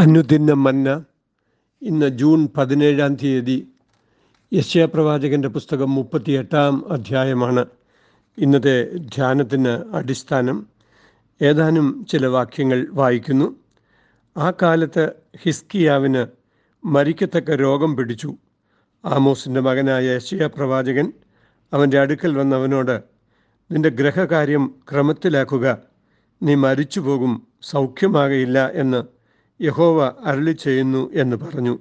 അനുദിന മന്ന. ഇന്ന് ജൂൺ പതിനേഴാം തീയതി യശ്യാപ്രവാചകന്റെ പുസ്തകം മുപ്പത്തിയെട്ടാം അധ്യായമാണ്. ഇന്നത്തെ ധ്യാനത്തിന് അടിസ്ഥാനം ഏതാനും ചില വാക്യങ്ങൾ വായിക്കുന്നു. ആ കാലത്ത് ഹിസ്കിയാവിന് മരിക്കത്തക്ക രോഗം പിടിച്ചു. ആമോസിന്റെ മകനായ യശ്യാപ്രവാചകൻ അവന്റെ അടുക്കൽ വന്നവനോട് നിന്റെ ഗ്രഹകാര്യം ക്രമത്തിലാക്കുക. നീ മരിച്ചു പോകും സൗഖ്യമാകയില്ല എന്ന് യഹോവ അരളി ചെയ്യുന്നു എന്ന് പറഞ്ഞു.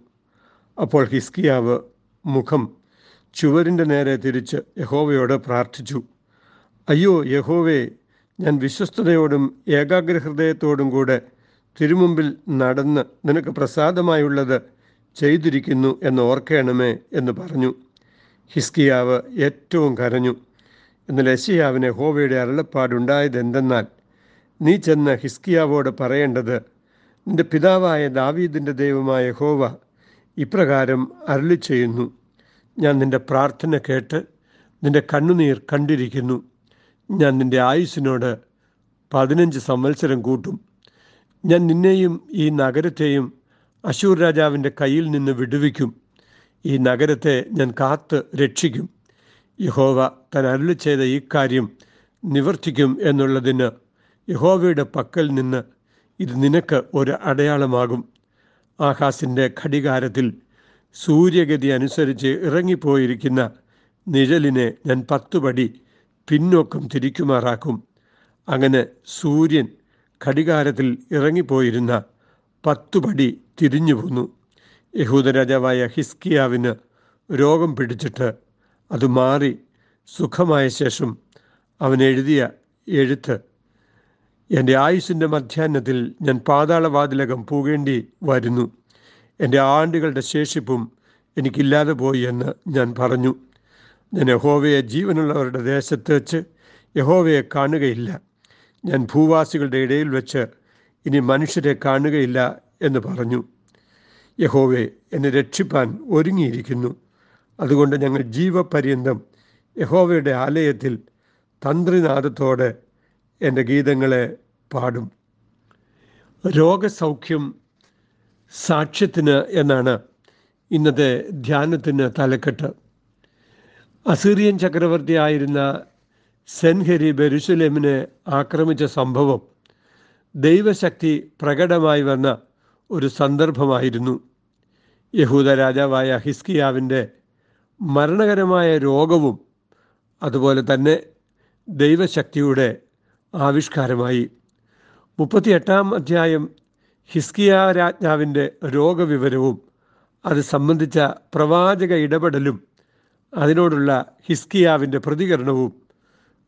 അപ്പോൾ ഹിസ്കിയാവ് മുഖം ചുവരിന്റെ നേരെ തിരിച്ച് യഹോവയോട് പ്രാർത്ഥിച്ചു. അയ്യോ യഹോവേ ഞാൻ വിശ്വസ്തയോടും ഏകാഗ്രഹൃദയത്തോടും കൂടെ തിരുമുമ്പിൽ നടന്ന് നിനക്ക് പ്രസാദമായുള്ളത് ചെയ്തിരിക്കുന്നു എന്ന് ഓർക്കണമേ എന്ന് പറഞ്ഞു. ഹിസ്കിയാവ് ഏറ്റവും കരഞ്ഞു. എന്നാൽ യശിയാവിന് ഹോവയുടെ അരുളപ്പാടുണ്ടായതെന്തെന്നാൽ നീ ചെന്ന് ഹിസ്കിയാവോട് പറയേണ്ടത് നിന്റെ പിതാവായ ദാവീദിന്റെ ദൈവമായ ഹോവ ഇപ്രകാരം അരുളി ചെയ്യുന്നു ഞാൻ നിന്റെ പ്രാർത്ഥന കേട്ട് നിന്റെ കണ്ണുനീർ കണ്ടിരിക്കുന്നു. ഞാൻ നിന്റെ ആയുസ്സിനോട് പതിനഞ്ച് സംവത്സരം കൂട്ടും. ഞാൻ നിന്നെയും ഈ നഗരത്തെയും അശൂർ രാജാവിന്റെ കയ്യിൽ നിന്ന് വിടുവിക്കും. ഈ നഗരത്തെ ഞാൻ കാത്ത് രക്ഷിക്കും. യഹോവ താൻ അരുളി ചെയ്ത ഈ കാര്യം നിവർത്തിക്കും എന്നുള്ളതിന് യഹോവയുടെ പക്കൽ നിന്ന് ഇത് നിനക്ക് ഒരു അടയാളമാകും. ആകാശിന്റെ ഘടികാരത്തിൽ സൂര്യഗതി അനുസരിച്ച് ഇറങ്ങിപ്പോയിരിക്കുന്ന നിഴലിനെ ഞാൻ പത്തുപടി പിന്നോക്കം തിരിക്കുമാറാക്കും. അങ്ങനെ സൂര്യൻ ഘടികാരത്തിൽ ഇറങ്ങിപ്പോയിരുന്ന പത്തുപടി തിരിഞ്ഞു പോന്നു. യഹൂദ രാജാവായ ഹിസ്കിയാവിന് രോഗം പിടിച്ചിട്ട് അത് മാറി സുഖമായ ശേഷം അവൻ എഴുത്ത് എന്റെ ആയുസിന്റെ മധ്യാഹ്നത്തിൽ ഞാൻ പാതാളവാതിലകം പോകേണ്ടി വരുന്നു. എന്റെ ആണ്ടുകളുടെ ശേഷിപ്പും എനിക്കില്ലാതെ പോയി എന്ന് ഞാൻ പറഞ്ഞു. ഞാൻ യഹോവയെ ജീവനുള്ളവരുടെ ദേശത്ത് വെച്ച് യഹോവയെ കാണുകയില്ല. ഞാൻ ഭൂവാസികളുടെ ഇടയിൽ വെച്ച് ഇനി മനുഷ്യരെ കാണുകയില്ല എന്ന് പറഞ്ഞു. യഹോവെ എന്നെ രക്ഷിപ്പാൻ ഒരുങ്ങിയിരിക്കുന്നു. അതുകൊണ്ട് ഞങ്ങൾ ജീവപര്യന്തം യഹോവയുടെ ആലയത്തിൽ തന്ത്രിനാഥത്തോടെ എന്റെ ഗീതങ്ങളെ പാടും. രോഗസൗഖ്യം സാക്ഷ്യത്തിന് എന്നാണ് ഇന്നത്തെ ധ്യാനത്തിന് തലക്കെട്ട്. അസീറിയൻ ചക്രവർത്തിയായിരുന്ന സെൻഹരി ബെരുസലേമിനെ ആക്രമിച്ച സംഭവം ദൈവശക്തി പ്രകടമായി വന്ന ഒരു സന്ദർഭമായിരുന്നു. യഹൂദ രാജാവായ ഹിസ്കിയാവിന്റെ മരണകരമായ രോഗവും അതുപോലെ തന്നെ ദൈവശക്തിയുടെ ആവിഷ്കാരമായി. മുപ്പത്തിയെട്ടാം അധ്യായം ഹിസ്കിയ രാജ്ഞാവിന്റെ രോഗവിവരവും അത് സംബന്ധിച്ച പ്രവാചക ഇടപെടലും അതിനോടുള്ള ഹിസ്കിയാവിന്റെ പ്രതികരണവും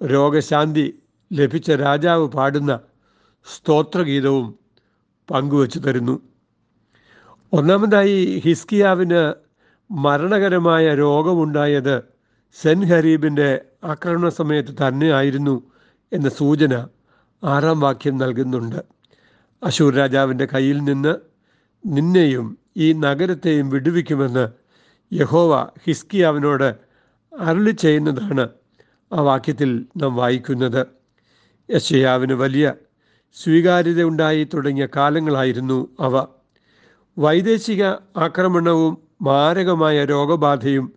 രോഗശാന്തി ലഭിച്ച രാജാവ് പാടുന്ന സ്തോത്രഗീതവും പങ്കുവച്ചു തരുന്നു. ഒന്നാമതായി ഹിസ്കിയാവിന് മരണകരമായ രോഗമുണ്ടായത് സെൻഹരീബിന്റെ ആക്രമണ സമയത്ത് തന്നെയായിരുന്നു എന്ന സൂചന ആറാം വാക്യം നൽകുന്നുണ്ട്. അശൂർ രാജാവിന്റെ കയ്യിൽ നിന്ന് നിന്നെയും ഈ നഗരത്തെയും വിടുവിക്കുമെന്ന് യഹോവ ഹിസ്കിയാവിനോട് അരളി ചെയ്യുന്നതാണ് ആ വാക്യത്തിൽ നാം വായിക്കുന്നത്. യശയാവിന് വലിയ സ്വീകാര്യത ഉണ്ടായി തുടങ്ങിയ കാലങ്ങളായിരുന്നു അവ. വൈദേശിക ആക്രമണവും മാരകമായ രോഗബാധയും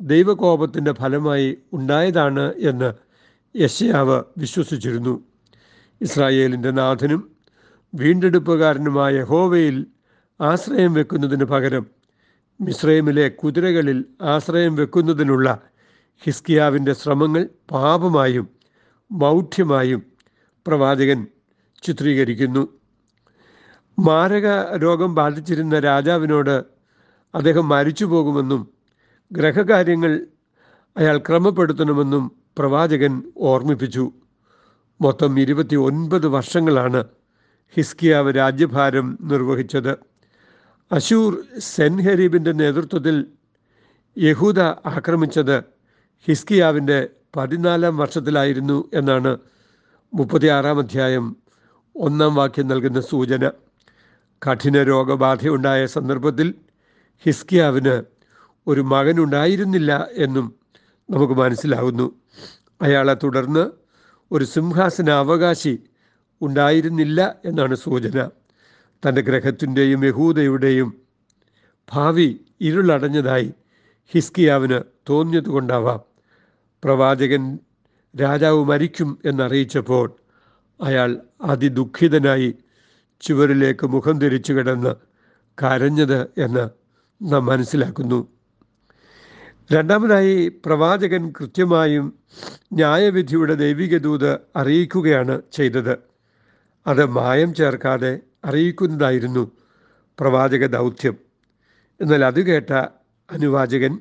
ദൈവകോപത്തിന്റെ ഫലമായി ഉണ്ടായതാണ് എന്ന് യശയാവ് വിശ്വസിച്ചിരുന്നു. ഇസ്രായേലിന്റെ നാഥനും വീണ്ടെടുപ്പുകാരനുമായ ഹോവയിൽ ആശ്രയം വെക്കുന്നതിന് പകരം മിസ്രൈമിലെ കുതിരകളിൽ ആശ്രയം വെക്കുന്നതിനുള്ള ഹിസ്കിയാവിന്റെ ശ്രമങ്ങൾ പാപമായും മൗഢ്യമായും പ്രവാചകൻ ചിത്രീകരിക്കുന്നു. മാരക രോഗം ബാധിച്ചിരുന്ന രാജാവിനോട് അദ്ദേഹം മരിച്ചു പോകുമെന്നും ഗ്രഹകാര്യങ്ങൾ അയാൾ ക്രമപ്പെടുത്തണമെന്നും പ്രവാചകൻ ഓർമ്മിപ്പിച്ചു. മൊത്തം ഇരുപത്തി ഒൻപത് വർഷങ്ങളാണ് ഹിസ്കിയാവ് രാജ്യഭാരം നിർവഹിച്ചത്. അശൂർ സെൻഹരീബിന്റെ നേതൃത്വത്തിൽ യഹൂദ ആക്രമിച്ചത് ഹിസ്കിയാവിന്റെ പതിനാലാം വർഷത്തിലായിരുന്നു എന്നാണ് മുപ്പത്തിയാറാം അധ്യായം ഒന്നാം വാക്യം നൽകുന്ന സൂചന. കഠിന രോഗബാധയുണ്ടായ സന്ദർഭത്തിൽ ഹിസ്കിയാവിന് ഒരു മകനുണ്ടായിരുന്നില്ല എന്നും നമുക്ക് മനസ്സിലാകുന്നു. അയാളെ തുടർന്ന് ഒരു സിംഹാസന അവകാശി ഉണ്ടായിരുന്നില്ല എന്നാണ് സൂചന. തന്റെ ഗ്രഹത്തിന്റെയും യഹൂദയുടെയും ഭാവി ഇരുളടഞ്ഞതായി ഹിസ്കിയാവിന് തോന്നിയതുകൊണ്ടാവാം. പ്രവാചകൻ രാജാവ് മരിക്കും എന്നറിയിച്ചപ്പോൾ അയാൾ അതിദുഃഖിതനായി ചുവരിലേക്ക് മുഖം തിരിച്ചു കിടന്ന് കരഞ്ഞത് എന്ന് നാം മനസ്സിലാക്കുന്നു. രണ്ടാമതായി പ്രവാചകൻ കൃത്യമായും ന്യായവിധിയുടെ ദൈവിക ദൂത് അറിയിക്കുകയാണ് ചെയ്തത്. അത് മായം ചേർക്കാതെ അറിയിക്കുന്നതായിരുന്നു പ്രവാചക ദൗത്യം. എന്നാൽ അത് കേട്ട അനുവാചകൻ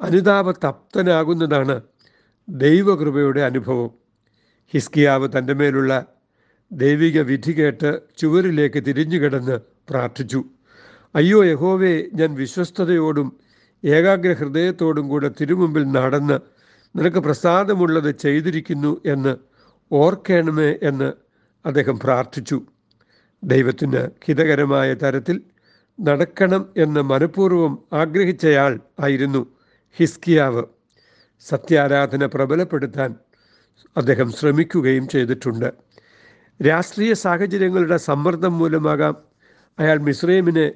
അനുതാപതപ്തനാകുന്നതാണ് ദൈവകൃപയുടെ അനുഭവം. ഹിസ്കിയാവ് തന്റെ മേലുള്ള ദൈവിക വിധി കേട്ട് ചുവരിലേക്ക് തിരിഞ്ഞുകിടന്ന് പ്രാർത്ഥിച്ചു. അയ്യോ യഹോവേ ഞാൻ വിശ്വസ്തയോടും ഏകാഗ്ര ഹൃദയത്തോടും കൂടെ തിരുമുമ്പിൽ നടന്ന് നിനക്ക് പ്രസാദമുള്ളത് ചെയ്തിരിക്കുന്നു എന്ന് ഓർക്കണമേ എന്ന് അദ്ദേഹം പ്രാർത്ഥിച്ചു. ദൈവത്തിന് ഹിതകരമായ തരത്തിൽ നടക്കണം എന്ന് മനഃപൂർവം ആഗ്രഹിച്ചയാൾ ആയിരുന്നു ഹിസ്കിയാവ്. സത്യാരാധന പ്രബലപ്പെടുത്താൻ അദ്ദേഹം ശ്രമിക്കുകയും ചെയ്തിട്ടുണ്ട്. രാഷ്ട്രീയ സാഹചര്യങ്ങളുടെ സമ്മർദ്ദം മൂലമാകാം അയാൾ മിസ്രൈമിനെ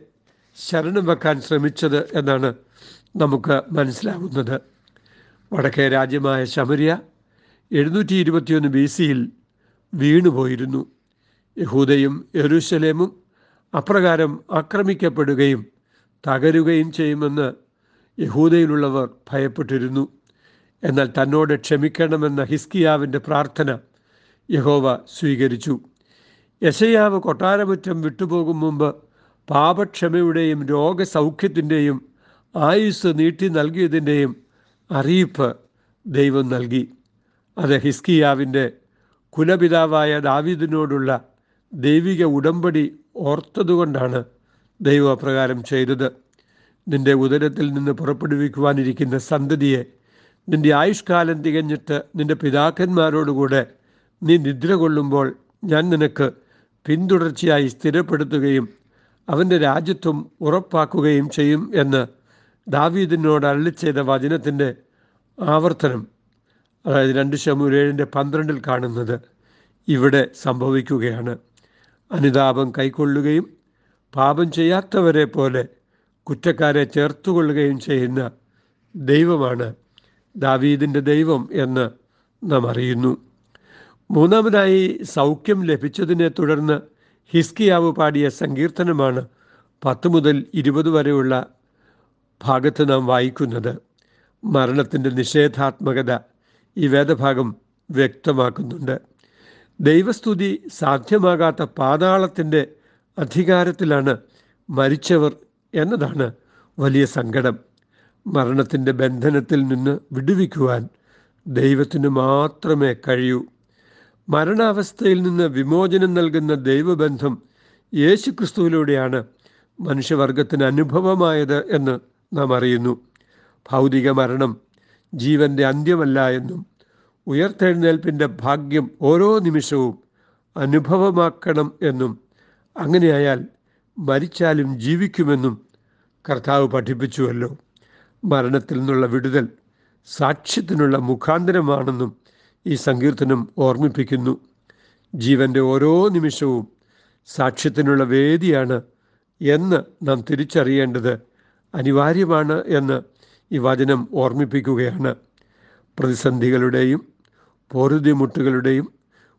ശരണം വെക്കാൻ ശ്രമിച്ചത് എന്നാണ് നമുക്ക് മനസ്സിലാകുന്നത് വടക്കേ രാജ്യമായ ശമരിയ എഴുന്നൂറ്റി ഇരുപത്തിയൊന്ന് ബി സിയിൽ വീണുപോയിരുന്നു. യഹൂദയും യെരുശലേമും അപ്രകാരം ആക്രമിക്കപ്പെടുകയും തകരുകയും ചെയ്യുമെന്ന് യഹൂദയിലുള്ളവർ ഭയപ്പെട്ടിരുന്നു. എന്നാൽ തന്നോട് ക്ഷമിക്കണമെന്ന ഹിസ്കിയാവിന്റെ പ്രാർത്ഥന യഹോവ സ്വീകരിച്ചു. യശയാവ് കൊട്ടാരമുറ്റം വിട്ടുപോകും മുമ്പ് പാപക്ഷമയുടെയും രോഗസൗഖ്യത്തിന്റെയും ആയുസ് നീട്ടി നൽകിയതിന്റെയും അറിയിപ്പ് ദൈവം നൽകി. അത് ഹിസ്കിയാവിന്റെ കുലപിതാവായ ദാവീദിനോടുള്ള ദൈവിക ഉടമ്പടി ഓർത്തതുകൊണ്ടാണ് ദൈവം അപ്രകാരം ചെയ്തത്. നിന്റെ ഉദരത്തിൽ നിന്ന് പുറപ്പെടുവിക്കുവാനിരിക്കുന്ന സന്തതിയെ നിന്റെ ആയുഷ്കാലം തികഞ്ഞിട്ട് നിന്റെ പിതാക്കന്മാരോടുകൂടെ നീ നിദ്ര കൊള്ളുമ്പോൾ ഞാൻ നിനക്ക് പിന്തുടർച്ചയായി സ്ഥിരപ്പെടുത്തുകയും അവന്റെ രാജ്യത്വം ഉറപ്പാക്കുകയും ചെയ്യും എന്ന് ദാവീദിനോട് അള്ളി ചെയ്ത വചനത്തിന്റെ ആവർത്തനം അതായത് രണ്ട് ശമുരേഴിന്റെ പന്ത്രണ്ടിൽ കാണുന്നത് ഇവിടെ സംഭവിക്കുകയാണ്. അനുതാപം കൈക്കൊള്ളുകയും പാപം ചെയ്യാത്തവരെ പോലെ കുറ്റക്കാരെ ചേർത്തുകൊള്ളുകയും ചെയ്യുന്ന ദൈവമാണ് ദാവീദിന്റെ ദൈവം എന്ന് നാം അറിയുന്നു. മൂന്നാമതായി സൗഖ്യം ലഭിച്ചതിനെ തുടർന്ന് ഹിസ്കിയാവ് പാടിയ സങ്കീർത്തനമാണ് പത്ത് മുതൽ ഇരുപത് വരെയുള്ള ഭാഗത്ത് നാം വായിക്കുന്നത്. മരണത്തിന്റെ നിഷേധാത്മകത ഈ വേദഭാഗം വ്യക്തമാക്കുന്നുണ്ട്. ദൈവസ്തുതി സാധ്യമാകാത്ത പാതാളത്തിന്റെ അധികാരത്തിലാണ് മരിച്ചവർ എന്നതാണ് വലിയ സങ്കടം. മരണത്തിന്റെ ബന്ധനത്തിൽ നിന്ന് വിടുവിക്കുവാൻ ദൈവത്തിന് മാത്രമേ കഴിയൂ. മരണാവസ്ഥയിൽ നിന്ന് വിമോചനം നൽകുന്ന ദൈവബന്ധം യേശുക്രിസ്തുവിലൂടെയാണ് മനുഷ്യവർഗത്തിന് അനുഭവമായത് എന്ന് നാം അറിയുന്നു. ഭൗതിക മരണം ജീവന്റെ അന്ത്യമല്ല എന്നും ഉയർത്തെഴുന്നേൽപ്പിന്റെ ഭാഗ്യം ഓരോ നിമിഷവും അനുഭവമാക്കണം എന്നും അങ്ങനെയായാൽ മരിച്ചാലും ജീവിക്കുമെന്നും കർത്താവ് പഠിപ്പിച്ചുവല്ലോ. മരണത്തിൽ നിന്നുള്ള വിടുതൽ സാക്ഷ്യത്തിനുള്ള മുഖാന്തരമാണെന്നും ഈ സങ്കീർത്തനം ഓർമ്മിപ്പിക്കുന്നു. ജീവന്റെ ഓരോ നിമിഷവും സാക്ഷ്യത്തിനുള്ള വേദിയാണ് എന്ന് നാം തിരിച്ചറിയേണ്ടത് അനിവാര്യമാണ് എന്ന് ഈ വചനം ഓർമ്മിപ്പിക്കുകയാണ്. പ്രതിസന്ധികളുടെയും പോരുതിമുട്ടുകളുടെയും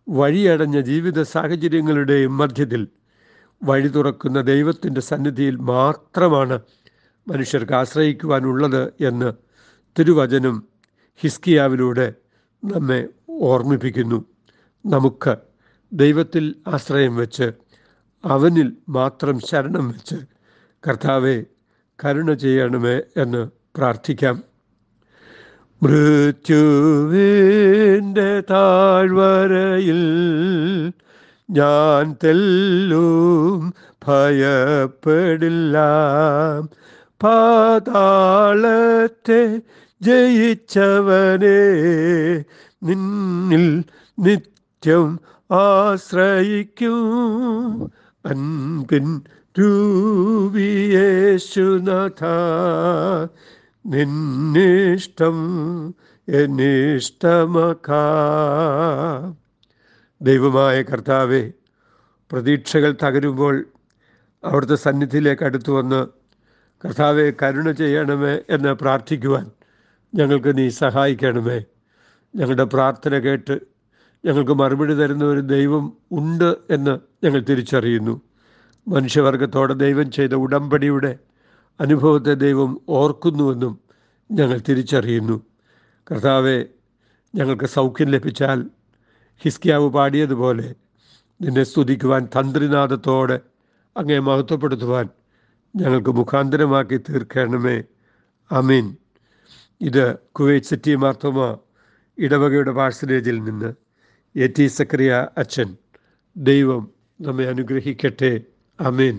വഴിയടഞ്ഞ ജീവിത സാഹചര്യങ്ങളുടെയും മധ്യത്തിൽ വഴി തുറക്കുന്ന ദൈവത്തിന്റെ സന്നിധിയിൽ മാത്രമാണ് മനുഷ്യർക്ക് ആശ്രയിക്കുവാനുള്ളത് എന്ന് തിരുവചനം ഹിസ്കിയാവിലൂടെ നമ്മെ ഓർമ്മിപ്പിക്കുന്നു. നമുക്ക് ദൈവത്തിൽ ആശ്രയം വെച്ച് അവനിൽ മാത്രം ശരണം വെച്ച് കർത്താവെ കരുണ ചെയ്യണമേ എന്ന് പ്രാർത്ഥിക്കാം. മൃത്യുവിന്റെ താഴ്വരയിൽ ഞാൻ തെല്ലും ഭയപ്പെടില്ല. പാതാളത്തെ ജയിച്ചവനെ നിന്നിൽ നിത്യം ആശ്രയിക്കും. അൻപിൻ രൂപിയേശുനാഥ നിന്നിഷ്ടം എന്നിഷ്ടമക്കാ ദൈവമായ കർത്താവെ പ്രതീക്ഷകൾ തകരുമ്പോൾ അവിടുത്തെ സന്നിധിയിലേക്ക് അടുത്തു വന്ന് കർത്താവെ കരുണ ചെയ്യണമേ എന്ന് പ്രാർത്ഥിക്കുവാൻ ഞങ്ങൾക്ക് നീ സഹായിക്കണമേ. ഞങ്ങളുടെ പ്രാർത്ഥന കേട്ട് ഞങ്ങൾക്ക് മറുപടി തരുന്ന ഒരു ദൈവം ഉണ്ട് എന്ന് ഞങ്ങൾ തിരിച്ചറിയുന്നു. മനുഷ്യവർഗത്തോടെ ദൈവം ചെയ്ത ഉടമ്പടിയുടെ അനുഭവത്തെ ദൈവം ഓർക്കുന്നുവെന്നും ഞങ്ങൾ തിരിച്ചറിയുന്നു. കർത്താവെ ഞങ്ങൾക്ക് സൗഖ്യം ലഭിച്ചാൽ ഹിസ്കിയാവ് പാടിയതുപോലെ നിന്നെ സ്തുതിക്കുവാൻ തന്ത്രിനാഥത്തോടെ അങ്ങേ മഹത്വപ്പെടുത്തുവാൻ ഞങ്ങൾക്ക് മുഖാന്തരമാക്കി തീർക്കണമേ. അമീൻ ഇത് കുവൈറ്റ് സിറ്റി മാർത്തോമ ഇടവകയുടെ പാഴ്സലേജിൽ നിന്ന് എ ടി സക്രിയ അച്ഛൻ ദൈവം നമ്മെ അനുഗ്രഹിക്കട്ടെ. അമീൻ